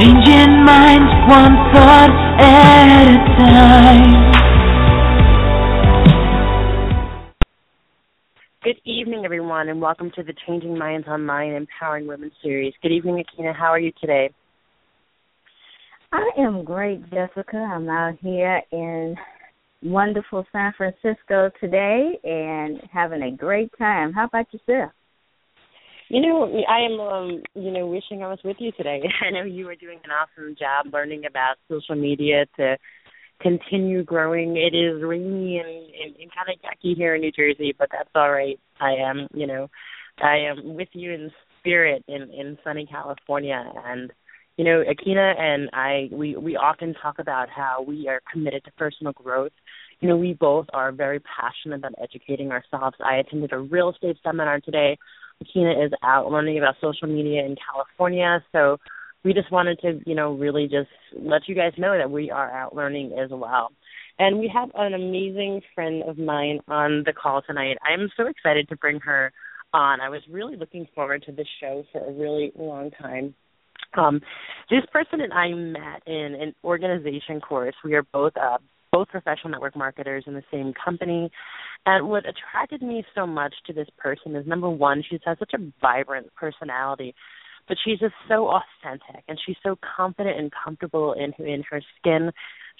Changing minds one thought at a time. Good evening, everyone, and welcome to the Changing Minds Online Empowering Women series. Good evening, Aikyna. How are you today? I am great, Jessica. I'm out here in wonderful San Francisco today and having a great time. How about yourself? You know, I am, um, you know, wishing I was with you today. I know you are doing an awesome job learning about social media to continue growing. It is rainy and, and, and kind of yucky here in New Jersey, but that's all right. I am, you know, I am with you in spirit in in sunny California, and you know, Aikyna and I, we we often talk about how we are committed to personal growth. You know, we both are very passionate about educating ourselves. I attended a real estate seminar today Aikyna is out learning about social media in California. So we just wanted to, you know, really just let you guys know that we are out learning as well. And we have an amazing friend of mine on the call tonight. I'm so excited to bring her on. I was really looking forward to this show for a really long time. Um, this person and I met in an organization course. We are both uh, both professional network marketers in the same company. And what attracted me so much to this person is number one, she has such a vibrant personality, but she's just so authentic and she's so confident and comfortable in in her skin.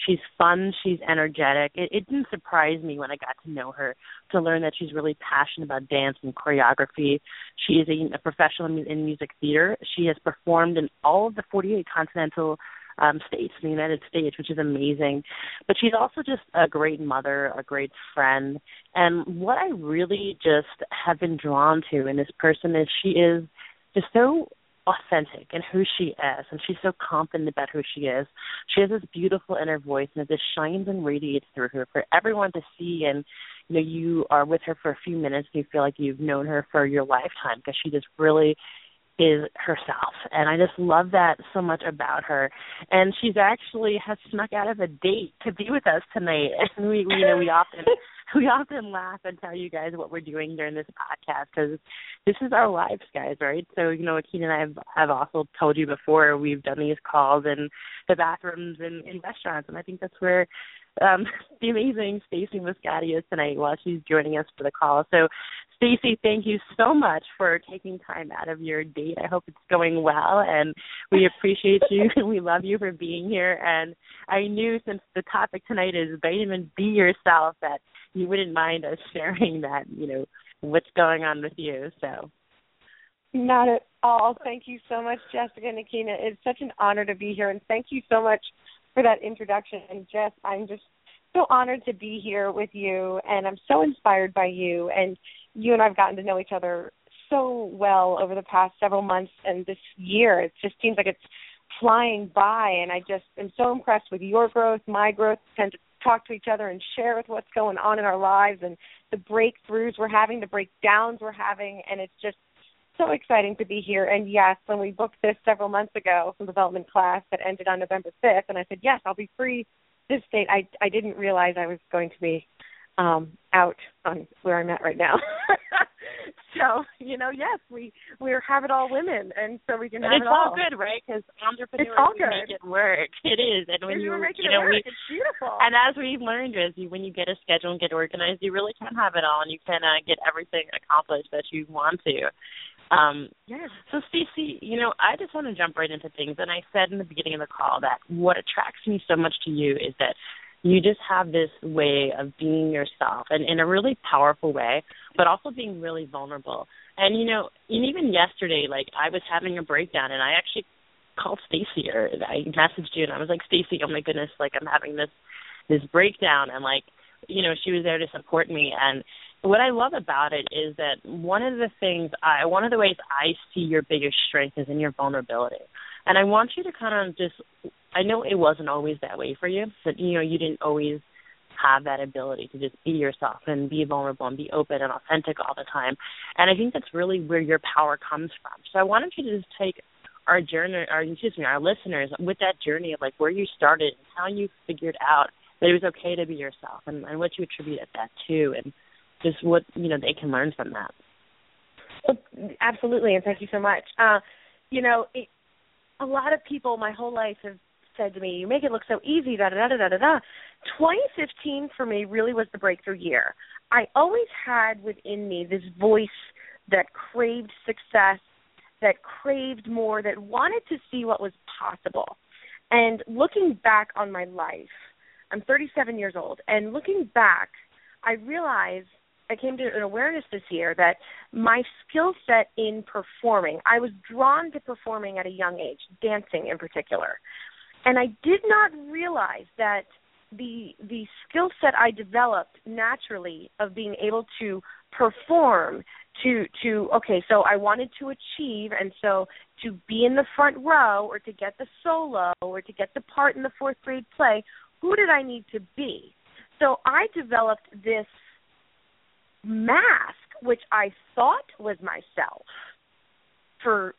She's fun, she's energetic. It, it didn't surprise me when I got to know her to learn that she's really passionate about dance and choreography. She is a, a professional in music theater. She has performed in all of the 48 continental um, states in the United States, which is amazing. But she's also just a great mother, a great friend. And what I really just have been drawn to in this person is she is just so authentic in who she is and she's so confident about who she is. She has this beautiful inner voice and it just shines and radiates through her for everyone to see and you know you are with her for a few minutes and you feel like you've known her for your lifetime because she just really is herself. And i just love that so much about her. And she's actually has snuck out of a date to be with us tonight. And we, we you know we often we often laugh and tell you guys what we're doing during this podcast because this is our lives guys right? So you know Aikyna and i have, have also told you before we've done these calls in the bathrooms and in restaurants. And i think that's where um, the amazing Stacy Moscotti is tonight while she's joining us for the call. So Stacy, thank you so much for taking time out of your date. I hope it's going well, and we appreciate you and we love you for being here. And I knew since the topic tonight is vitamin be yourself that you wouldn't mind us sharing that, you know, what's going on with you. So. Not at all. Thank you so much, Jessica and Aikyna. It's such an honor to be here, and thank you so much for that introduction. And Jess, I'm just so honored to be here with you, and I'm so inspired by you. And you and I've gotten to know each other so well over the past several months and this year. It just seems like it's flying by, and I just am so impressed with your growth, my growth. Tend to talk to each other and share with what's going on in our lives and the breakthroughs we're having, the breakdowns we're having, and it's just so exciting to be here. And yes, when we booked this several months ago from development class that ended on November 5th, and I said, yes, I'll be free this date. I I didn't realize I was going to be um out on where I'm at right now. so you know, yes, we we're have it all women, and so we can have it's it all. all good, right? Because entrepreneurs it's all good. make it work. It is, and when you making you know it work. we it's beautiful. and as we've learned is you when you get a schedule and get organized, you really can have it all, and you can uh, get everything accomplished that you want to. Um, yes. So, Stacy, you know, I just want to jump right into things. And I said in the beginning of the call that what attracts me so much to you is that you just have this way of being yourself and in a really powerful way, but also being really vulnerable. And you know, and even yesterday, like I was having a breakdown, and I actually called Stacy or I messaged you, and I was like, Stacy, oh my goodness, like I'm having this this breakdown, and like you know, she was there to support me. And what I love about it is that one of the things I, one of the ways I see your biggest strength is in your vulnerability. And I want you to kind of just I know it wasn't always that way for you, but you know you didn't always have that ability to just be yourself and be vulnerable and be open and authentic all the time. And I think that's really where your power comes from. So I wanted you to just take our journey, our excuse me, our listeners with that journey of like where you started and how you figured out that it was okay to be yourself and, and what you attribute that to and just what you know they can learn from that. Absolutely, and thank you so much. Uh, you know, it, a lot of people my whole life have said to me, "You make it look so easy." Da da da da da da. 2015 for me really was the breakthrough year. I always had within me this voice that craved success, that craved more, that wanted to see what was possible. And looking back on my life, I'm 37 years old, and looking back, I realized I came to an awareness this year that my skill set in performing, I was drawn to performing at a young age, dancing in particular. And I did not realize that the the skill set I developed naturally of being able to perform to to okay so I wanted to achieve and so to be in the front row or to get the solo or to get the part in the fourth grade play who did I need to be? So I developed this mask which I thought was myself for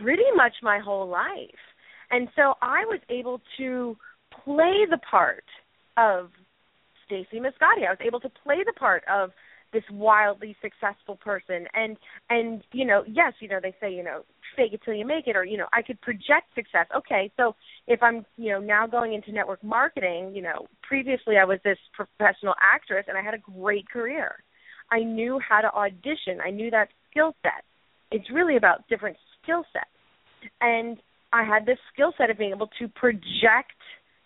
pretty much my whole life and so I was able to play the part of Stacy Moscotti. I was able to play the part of this wildly successful person. And and you know yes you know they say you know fake it till you make it or you know I could project success. Okay so if I'm you know now going into network marketing you know previously I was this professional actress and I had a great career. I knew how to audition. I knew that skill set. It's really about different skill sets. And I had this skill set of being able to project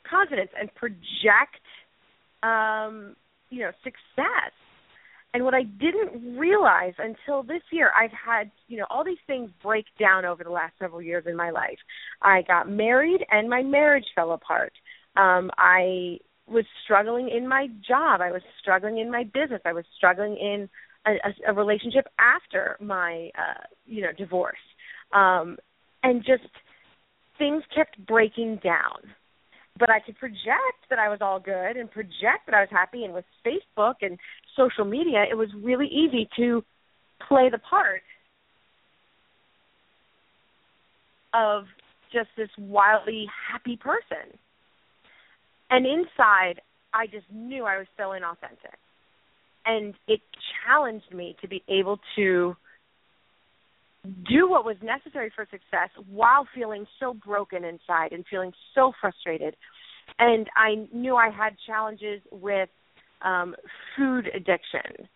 confidence and project um you know success and what I didn't realize until this year, I've had, you know, all these things break down over the last several years in my life. I got married and my marriage fell apart. Um I was struggling in my job. I was struggling in my business. I was struggling in a, a, a relationship after my uh, you know, divorce. Um and just things kept breaking down but I could project that I was all good and project that I was happy. And with Facebook and social media, it was really easy to play the part of just this wildly happy person. And inside, I just knew I was so inauthentic. And it challenged me to be able to do what was necessary for success while feeling so broken inside and feeling so frustrated. And I knew I had challenges with um food addiction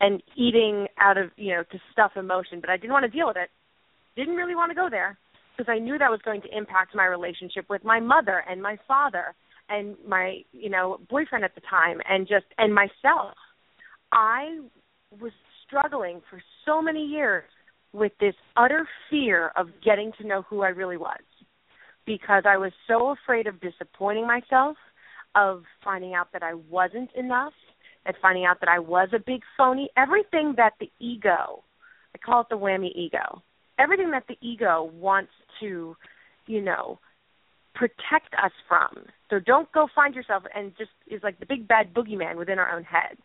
and eating out of, you know, to stuff emotion, but I didn't want to deal with it. Didn't really want to go there because I knew that was going to impact my relationship with my mother and my father and my, you know, boyfriend at the time and just and myself. I was struggling for so many years with this utter fear of getting to know who I really was because I was so afraid of disappointing myself, of finding out that I wasn't enough, and finding out that I was a big phony. Everything that the ego, I call it the whammy ego, everything that the ego wants to, you know, protect us from. So don't go find yourself and just is like the big bad boogeyman within our own head.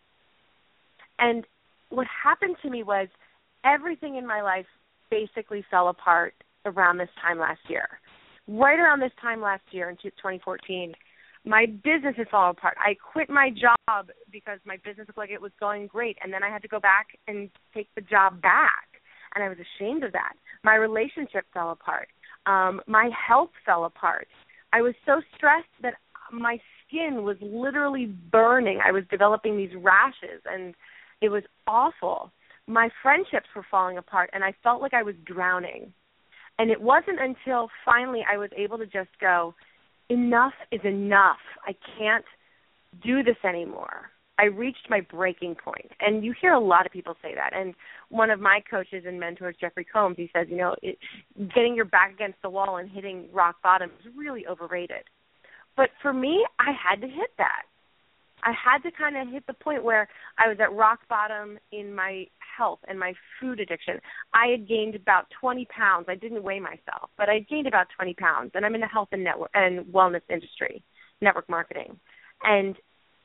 And what happened to me was everything in my life basically fell apart around this time last year. Right around this time last year in 2014, my business had fallen apart. I quit my job because my business looked like it was going great, and then I had to go back and take the job back, and I was ashamed of that. My relationship fell apart. Um, my health fell apart. I was so stressed that my skin was literally burning. I was developing these rashes, and it was awful my friendships were falling apart and I felt like I was drowning. And it wasn't until finally I was able to just go, enough is enough. I can't do this anymore. I reached my breaking point. And you hear a lot of people say that. And one of my coaches and mentors, Jeffrey Combs, he says, you know, it, getting your back against the wall and hitting rock bottom is really overrated. But for me, I had to hit that. I had to kind of hit the point where I was at rock bottom in my health and my food addiction. I had gained about 20 pounds. I didn't weigh myself, but I gained about 20 pounds, and I'm in the health and network and wellness industry, network marketing, and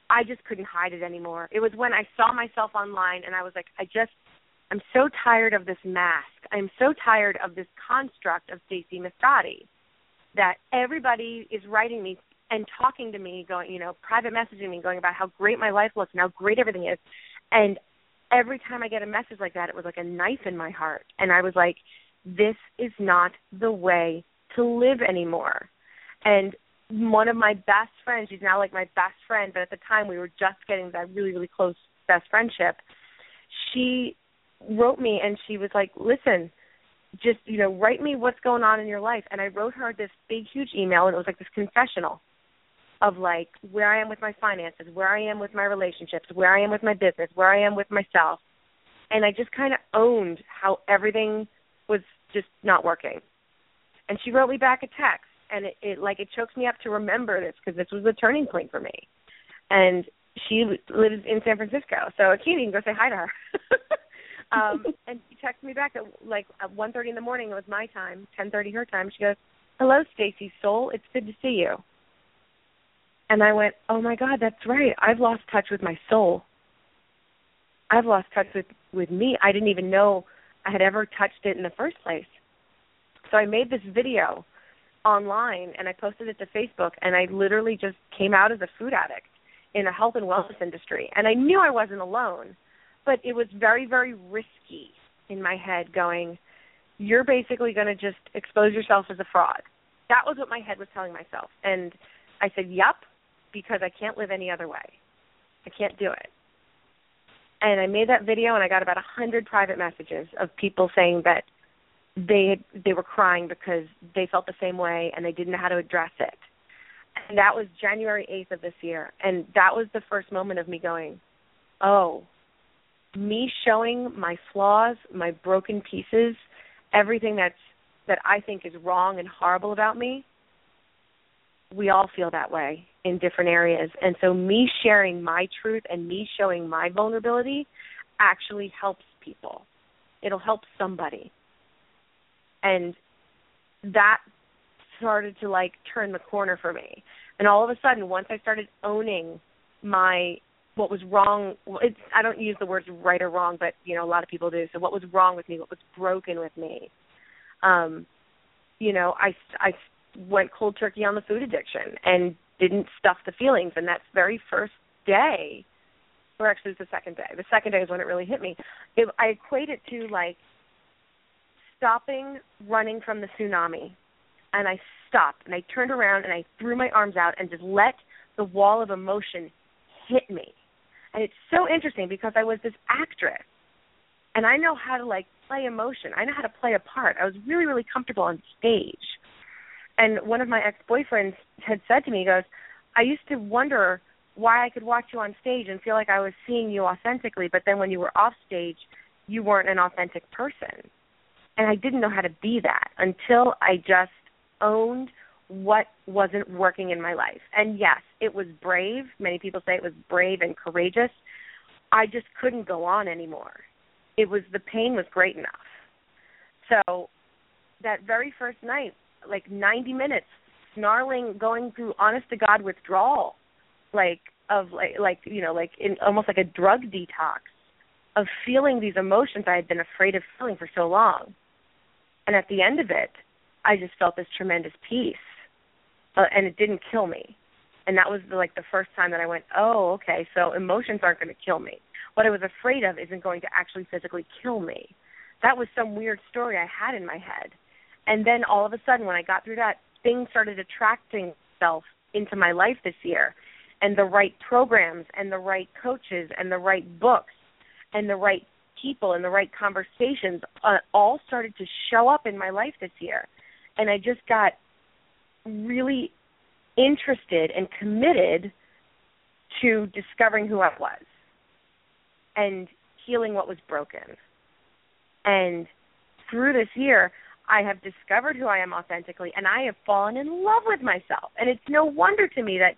I just couldn't hide it anymore. It was when I saw myself online, and I was like, I just, I'm so tired of this mask. I'm so tired of this construct of Stacy Moscotti that everybody is writing me and talking to me, going, you know, private messaging me, going about how great my life looks and how great everything is. And every time I get a message like that, it was like a knife in my heart. And I was like, this is not the way to live anymore. And one of my best friends, she's now like my best friend, but at the time we were just getting that really, really close best friendship. She wrote me and she was like, Listen, just, you know, write me what's going on in your life and I wrote her this big huge email and it was like this confessional of like where I am with my finances, where I am with my relationships, where I am with my business, where I am with myself. And I just kind of owned how everything was just not working. And she wrote me back a text and it, it like it chokes me up to remember this because this was a turning point for me. And she lives in San Francisco, so Aikyna, you can go say hi to her. um, and she texted me back at like at one thirty in the morning. It was my time, ten thirty her time. She goes, "Hello, Stacy Soul. It's good to see you." And I went, "Oh my God, that's right. I've lost touch with my soul. I've lost touch with with me. I didn't even know I had ever touched it in the first place." So I made this video online and I posted it to Facebook and I literally just came out as a food addict in a health and wellness industry. And I knew I wasn't alone, but it was very, very risky in my head going, you're basically going to just expose yourself as a fraud. That was what my head was telling myself. And I said, yep, because I can't live any other way. I can't do it. And I made that video and I got about a hundred private messages of people saying that they had, they were crying because they felt the same way and they didn't know how to address it. And that was January 8th of this year. And that was the first moment of me going, oh, me showing my flaws, my broken pieces, everything that's that I think is wrong and horrible about me. We all feel that way in different areas. And so me sharing my truth and me showing my vulnerability actually helps people. It'll help somebody. And that started to like turn the corner for me. And all of a sudden once i started owning my what was wrong it's i don't use the words right or wrong but you know a lot of people do. So what was wrong with me? What was broken with me? Um you know i i went cold turkey on the food addiction. And didn't stuff the feelings and that very first day or actually it was the second day the second day is when it really hit me it, i equate it to like stopping running from the tsunami. And I stopped and I turned around and I threw my arms out and just let the wall of emotion hit me. And it's so interesting because I was this actress and I know how to like play emotion. I know how to play a part. I was really, really comfortable on stage. And one of my ex boyfriends had said to me, he goes, I used to wonder why I could watch you on stage and feel like I was seeing you authentically, but then when you were off stage, you weren't an authentic person and I didn't know how to be that until I just owned what wasn't working in my life. And yes, it was brave. Many people say it was brave and courageous. I just couldn't go on anymore. It was the pain was great enough. So that very first night, like 90 minutes snarling going through honest to god withdrawal like of like like you know like in almost like a drug detox of feeling these emotions I had been afraid of feeling for so long and at the end of it, I just felt this tremendous peace, uh, and it didn't kill me. And that was the, like the first time that I went, oh, okay, so emotions aren't going to kill me. What I was afraid of isn't going to actually physically kill me. That was some weird story I had in my head. And then all of a sudden, when I got through that, things started attracting itself into my life this year, and the right programs, and the right coaches, and the right books, and the right people and the right conversations uh, all started to show up in my life this year. And I just got really interested and committed to discovering who I was and healing what was broken. And through this year, I have discovered who I am authentically and I have fallen in love with myself. And it's no wonder to me that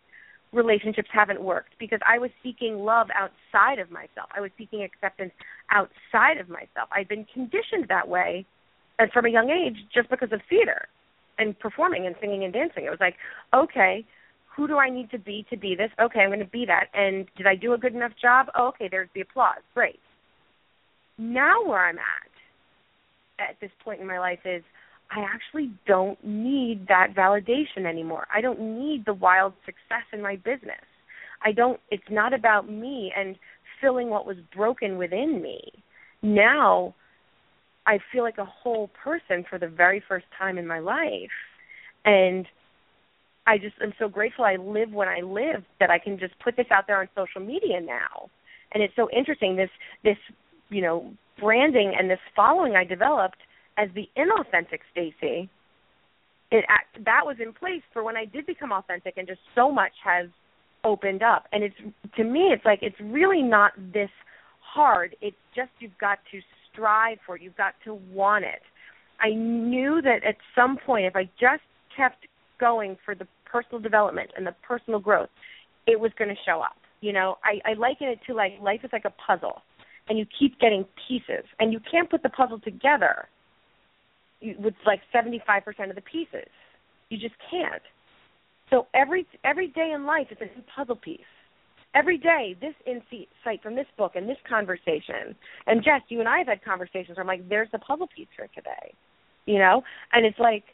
relationships haven't worked because I was seeking love outside of myself. I was seeking acceptance outside of myself. I'd been conditioned that way and from a young age just because of theater and performing and singing and dancing. It was like, okay, who do I need to be to be this? Okay, I'm going to be that. And did I do a good enough job? Oh, okay, there's the applause. Great. Now where I'm at at this point in my life is I actually don't need that validation anymore. I don't need the wild success in my business. I don't it's not about me and filling what was broken within me. Now I feel like a whole person for the very first time in my life. And I just am so grateful I live when I live that I can just put this out there on social media now. And it's so interesting this this you know branding and this following I developed as the inauthentic Stacy. It that was in place for when I did become authentic, and just so much has opened up. And it's to me, it's like it's really not this hard. It's just you've got to strive for it. You've got to want it. I knew that at some point, if I just kept going for the personal development and the personal growth, it was going to show up. You know, I, I liken it to like life is like a puzzle, and you keep getting pieces, and you can't put the puzzle together with like 75% of the pieces. You just can't. So every every day in life is a new puzzle piece. Every day, this insight from this book and this conversation, and Jess, you and I have had conversations where I'm like, "There's the puzzle piece for today," you know, and it's like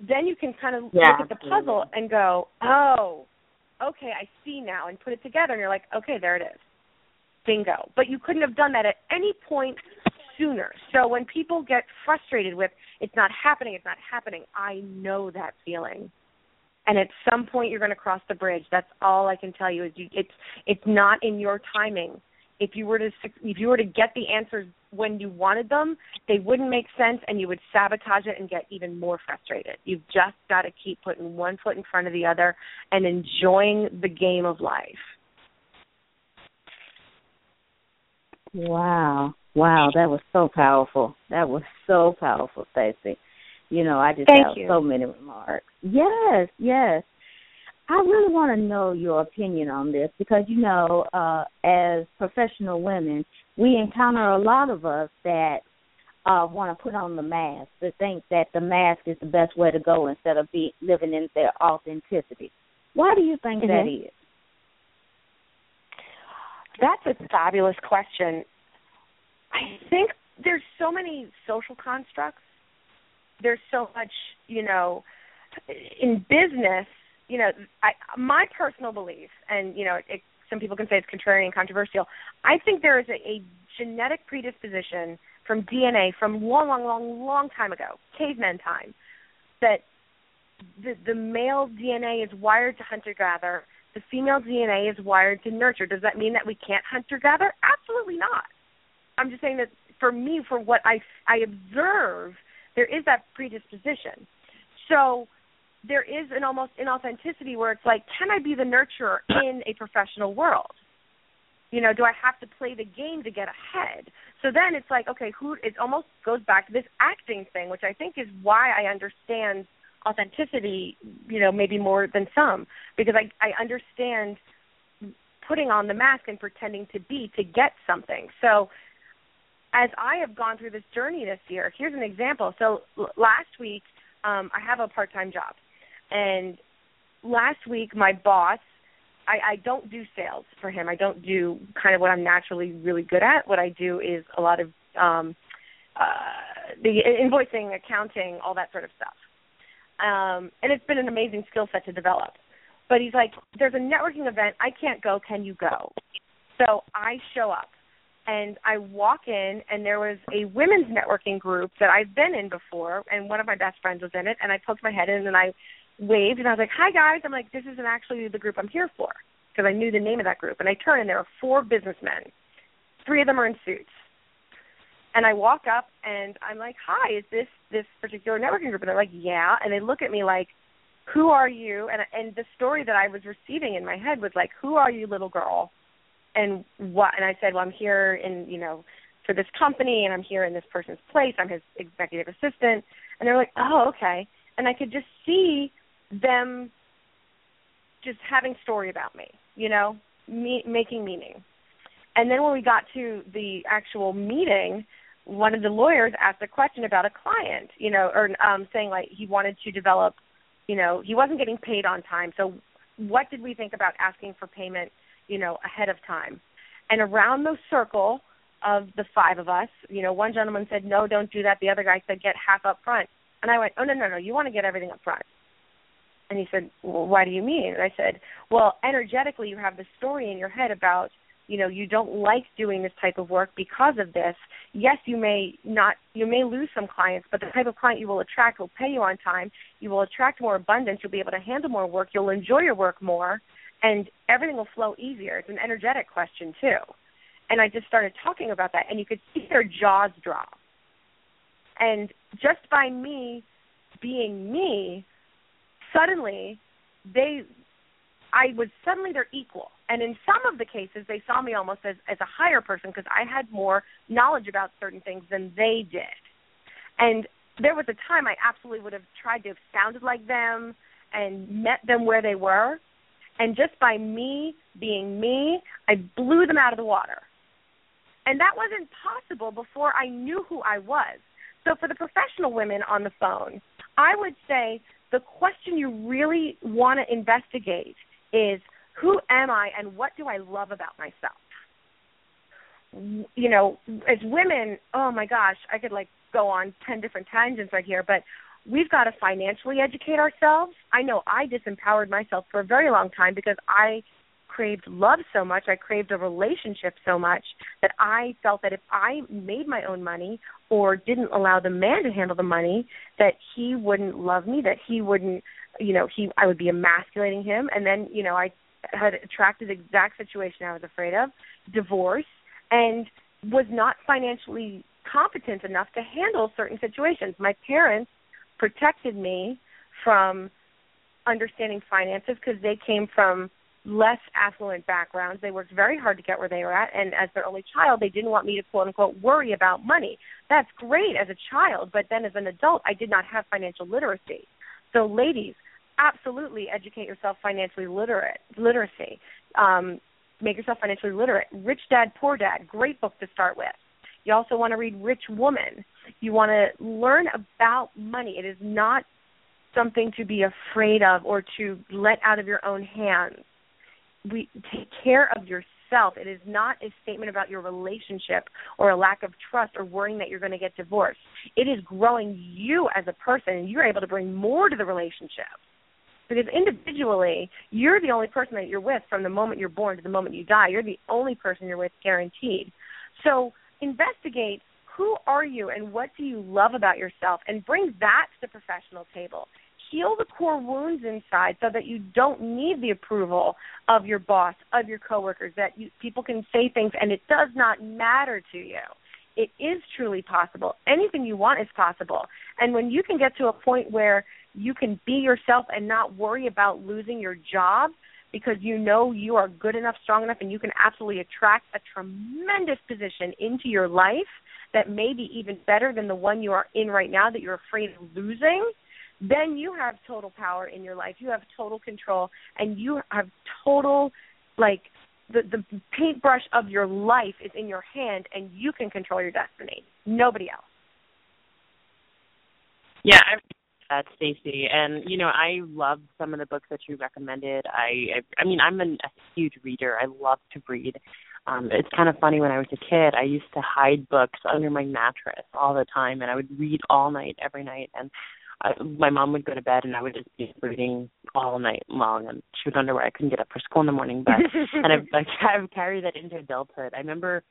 then you can kind of yeah, look at the puzzle and go, oh, okay, I see now, and put it together, and you're like, okay, there it is, bingo. But you couldn't have done that at any point sooner. So when people get frustrated with it's not happening, it's not happening, I know that feeling. And at some point you're going to cross the bridge. That's all I can tell you is you, it's it's not in your timing. If you were to if you were to get the answers when you wanted them, they wouldn't make sense and you would sabotage it and get even more frustrated. You've just got to keep putting one foot in front of the other and enjoying the game of life. Wow. Wow, that was so powerful. That was so powerful, Stacy. You know, I just Thank have you. so many remarks. Yes, yes. I really want to know your opinion on this because you know, uh, as professional women, we encounter a lot of us that uh, want to put on the mask, to think that the mask is the best way to go instead of be living in their authenticity. Why do you think mm-hmm. that is? That's a fabulous question. I think there's so many social constructs. There's so much, you know, in business you know, I, my personal belief, and you know, it, some people can say it's contrarian, and controversial. I think there is a, a genetic predisposition from DNA from long, long, long, long time ago, caveman time, that the the male DNA is wired to hunter gatherer. The female DNA is wired to nurture. Does that mean that we can't hunter gather? Absolutely not. I'm just saying that for me, for what I I observe, there is that predisposition. So there is an almost inauthenticity where it's like, can I be the nurturer in a professional world? You know, do I have to play the game to get ahead? So then it's like, okay, who? It almost goes back to this acting thing, which I think is why I understand authenticity. You know, maybe more than some, because I I understand putting on the mask and pretending to be to get something. So as I have gone through this journey this year, here's an example. So l- last week, um, I have a part-time job, and last week, my boss, I, I don't do sales for him. I don't do kind of what I'm naturally really good at. What I do is a lot of um, uh, the invoicing, accounting, all that sort of stuff. Um, and it's been an amazing skill set to develop. But he's like, there's a networking event. I can't go. Can you go? So I show up and I walk in and there was a women's networking group that I've been in before and one of my best friends was in it and I poked my head in and I waved and I was like, "Hi guys." I'm like, "This isn't actually the group I'm here for." Because I knew the name of that group. And I turn and there are four businessmen. Three of them are in suits. And I walk up and I'm like, "Hi, is this this particular networking group?" And they're like, "Yeah." And they look at me like, "Who are you?" And and the story that I was receiving in my head was like, "Who are you, little girl?" and what and I said, Well, I'm here in, you know, for this company and I'm here in this person's place. I'm his executive assistant and they're like, Oh, okay. And I could just see them just having story about me, you know, me making meaning. And then when we got to the actual meeting, one of the lawyers asked a question about a client, you know, or um saying like he wanted to develop, you know, he wasn't getting paid on time. So what did we think about asking for payment you know, ahead of time. And around the circle of the five of us, you know, one gentleman said, "No, don't do that." The other guy said, "Get half up front." And I went, "Oh no, no, no! You want to get everything up front." And he said, "Well, why do you mean?" And I said, "Well, energetically, you have the story in your head about you know you don't like doing this type of work because of this yes you may not you may lose some clients but the type of client you will attract will pay you on time. You will attract more abundance. You'll be able to handle more work. You'll enjoy your work more and everything will flow easier. It's an energetic question too. And i just started talking about that and you could see their jaws drop. And just by me being me suddenly they I was suddenly their equal. And in some of the cases, they saw me almost as, as a higher person because I had more knowledge about certain things than they did. And there was a time I absolutely would have tried to have sounded like them and met them where they were. And just by me being me, I blew them out of the water. And that wasn't possible before I knew who I was. So for the professional women on the phone, I would say the question you really want to investigate is who am I and what do I love about myself? You know, as women, oh my gosh, I could like go on 10 different tangents right here, but we've got to financially educate ourselves. I know I disempowered myself for a very long time because I craved love so much, I craved a relationship so much that I felt that if I made my own money or didn't allow the man to handle the money, that he wouldn't love me, that he wouldn't you know he I would be emasculating him, and then you know I had attracted the exact situation I was afraid of, divorce, and was not financially competent enough to handle certain situations. My parents protected me from understanding finances because they came from less affluent backgrounds. They worked very hard to get where they were at, and as their only child, they didn't want me to quote unquote worry about money. That's great as a child, but then as an adult, I did not have financial literacy. So, ladies, absolutely educate yourself financially literate literacy. Um, make yourself financially literate. Rich Dad Poor Dad, great book to start with. You also want to read Rich Woman. You want to learn about money. It is not something to be afraid of or to let out of your own hands. We take care of yourself. It is not a statement about your relationship or a lack of trust or worrying that you're going to get divorced. It is growing you as a person and you're able to bring more to the relationship because individually, you're the only person that you're with from the moment you're born to the moment you die. You're the only person you're with guaranteed. So investigate who are you and what do you love about yourself and bring that to the professional table. Heal the core wounds inside so that you don't need the approval of your boss, of your coworkers, that you, people can say things and it does not matter to you. It is truly possible. Anything you want is possible. And when you can get to a point where you can be yourself and not worry about losing your job because you know you are good enough, strong enough, and you can absolutely attract a tremendous position into your life that may be even better than the one you are in right now that you're afraid of losing, then you have total power in your life. You have total control and you have total like the the paintbrush of your life is in your hand and you can control your destiny. Nobody else. Yeah, I that, Stacy. And you know, I love some of the books that you recommended. I, I, I mean, I'm an, a huge reader. I love to read. Um, it's kind of funny when I was a kid. I used to hide books under my mattress all the time, and I would read all night, every night. And I, my mom would go to bed, and I would just be reading all night long. And she would wonder why I couldn't get up for school in the morning. But and I've, I've carried that into adulthood. I remember,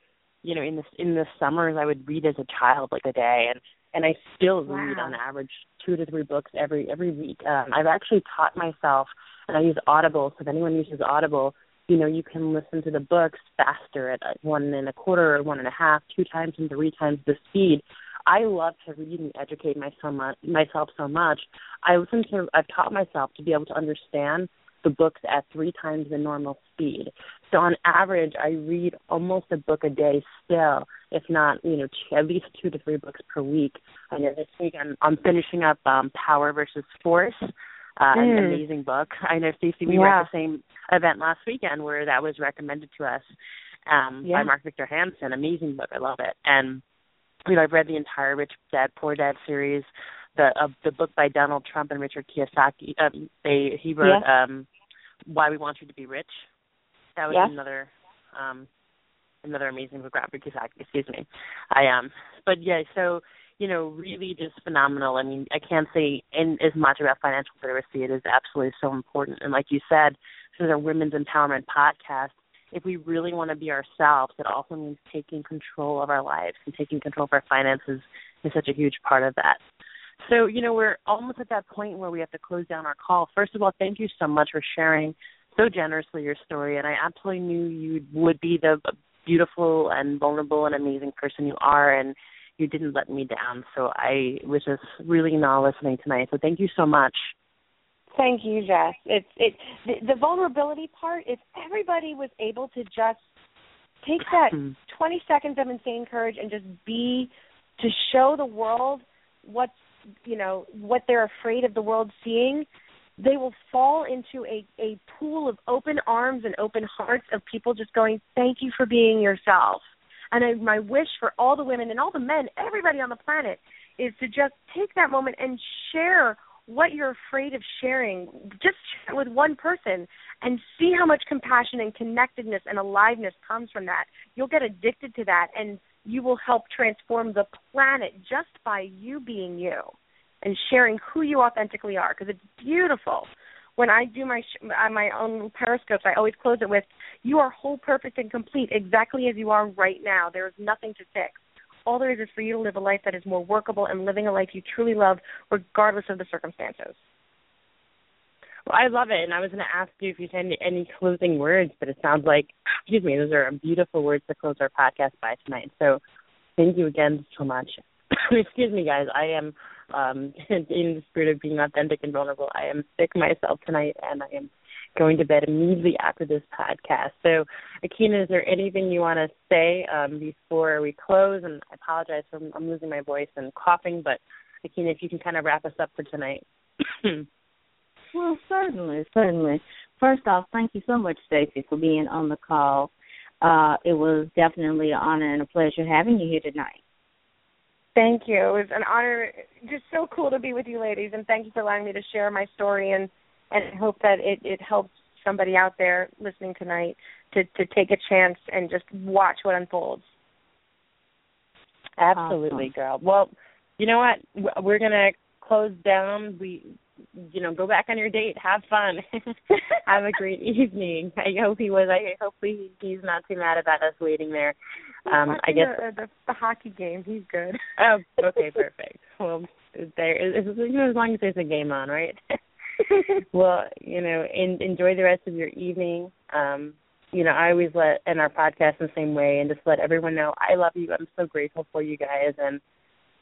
you know, in the in the summers, I would read as a child, like a day, and and I still wow. read on average two to three books every every week. Um, I've actually taught myself, and I use Audible. So if anyone uses Audible, you know you can listen to the books faster at one and a quarter, or one and a half, two times and three times the speed. I love to read and educate myself myself so much. I listen to. I've taught myself to be able to understand the books at three times the normal speed. So on average, I read almost a book a day still, if not, you know, at least two to three books per week. I know this week I'm, I'm finishing up um, Power versus Force, uh, mm. an amazing book. I know Stacy, we yeah. were at the same event last weekend where that was recommended to us um, yeah. by Mark Victor Hansen. Amazing book, I love it. And you know, I've read the entire Rich Dad Poor Dad series the uh, the book by Donald Trump and Richard Kiyosaki. Um, they he wrote yeah. um, Why We Want You to Be Rich. That was yeah. another um, another amazing book. Robert Kiyosaki, excuse me. I um, but yeah, so you know, really just phenomenal. I mean, I can't say in, as much about financial literacy. It is absolutely so important. And like you said, this is a women's empowerment podcast. if we really want to be ourselves, it also means taking control of our lives and taking control of our finances is such a huge part of that. So, you know, we're almost at that point where we have to close down our call. First of all, thank you so much for sharing so generously your story. And I absolutely knew you would be the beautiful and vulnerable and amazing person you are. And you didn't let me down. So I was just really not listening tonight. So thank you so much. Thank you, Jess. It's it the, the vulnerability part. If everybody was able to just take that mm-hmm. 20 seconds of insane courage and just be to show the world what's you know what they're afraid of the world seeing they will fall into a a pool of open arms and open hearts of people just going thank you for being yourself. And I, my wish for all the women and all the men everybody on the planet is to just take that moment and share what you're afraid of sharing. Just share with one person and see how much compassion and connectedness and aliveness comes from that. You'll get addicted to that and you will help transform the planet just by you being you and sharing who you authentically are because it's beautiful when I do my sh- my own periscopes, I always close it with, "You are whole, perfect, and complete, exactly as you are right now. There is nothing to fix. All there is is for you to live a life that is more workable and living a life you truly love, regardless of the circumstances." Well, I love it, and I was going to ask you if you had any, closing words, but it sounds like, excuse me, those are beautiful words to close our podcast by tonight. So, thank you again so much. excuse me, guys. I am um, in the spirit of being authentic and vulnerable. I am sick myself tonight, and I am going to bed immediately after this podcast. So, Aikyna, is there anything you want to say um, before we close? And I apologize for I'm losing my voice and coughing, but Aikyna, if you can kind of wrap us up for tonight. well, certainly, certainly. First off, thank you so much, Stacy, for being on the call. Uh, it was definitely an honor and a pleasure having you here tonight. Thank you. It was an honor. Just so cool to be with you, ladies, and thank you for allowing me to share my story. and And I hope that it it helps somebody out there listening tonight to to take a chance and just watch what unfolds. Absolutely, awesome. girl. Well, you know what? We're gonna close down. We you know, go back on your date, have fun, have a great evening. I hope he was. I hopefully he's not too mad about us waiting there. Um, I guess the, the, the hockey game. He's good. oh, okay, perfect. Well, there as long as there's a game on, right? well, you know, in, enjoy the rest of your evening. Um, you know, I always let in our podcast the same way, and just let everyone know I love you. I'm so grateful for you guys, and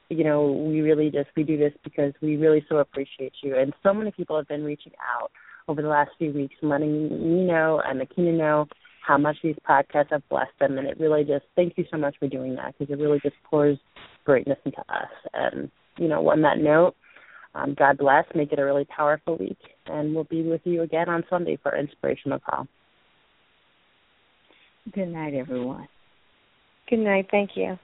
you know, we really just we do this because we really so appreciate you. And so many people have been reaching out over the last few weeks, letting me know and the Aikyna know how much these podcasts have blessed them. And it really just thank you so much for doing that because it really just pours greatness into us. And you know, on that note, um, God bless. Make it a really powerful week, and we'll be with you again on Sunday for inspirational call. Good night, everyone. Good night. Thank you.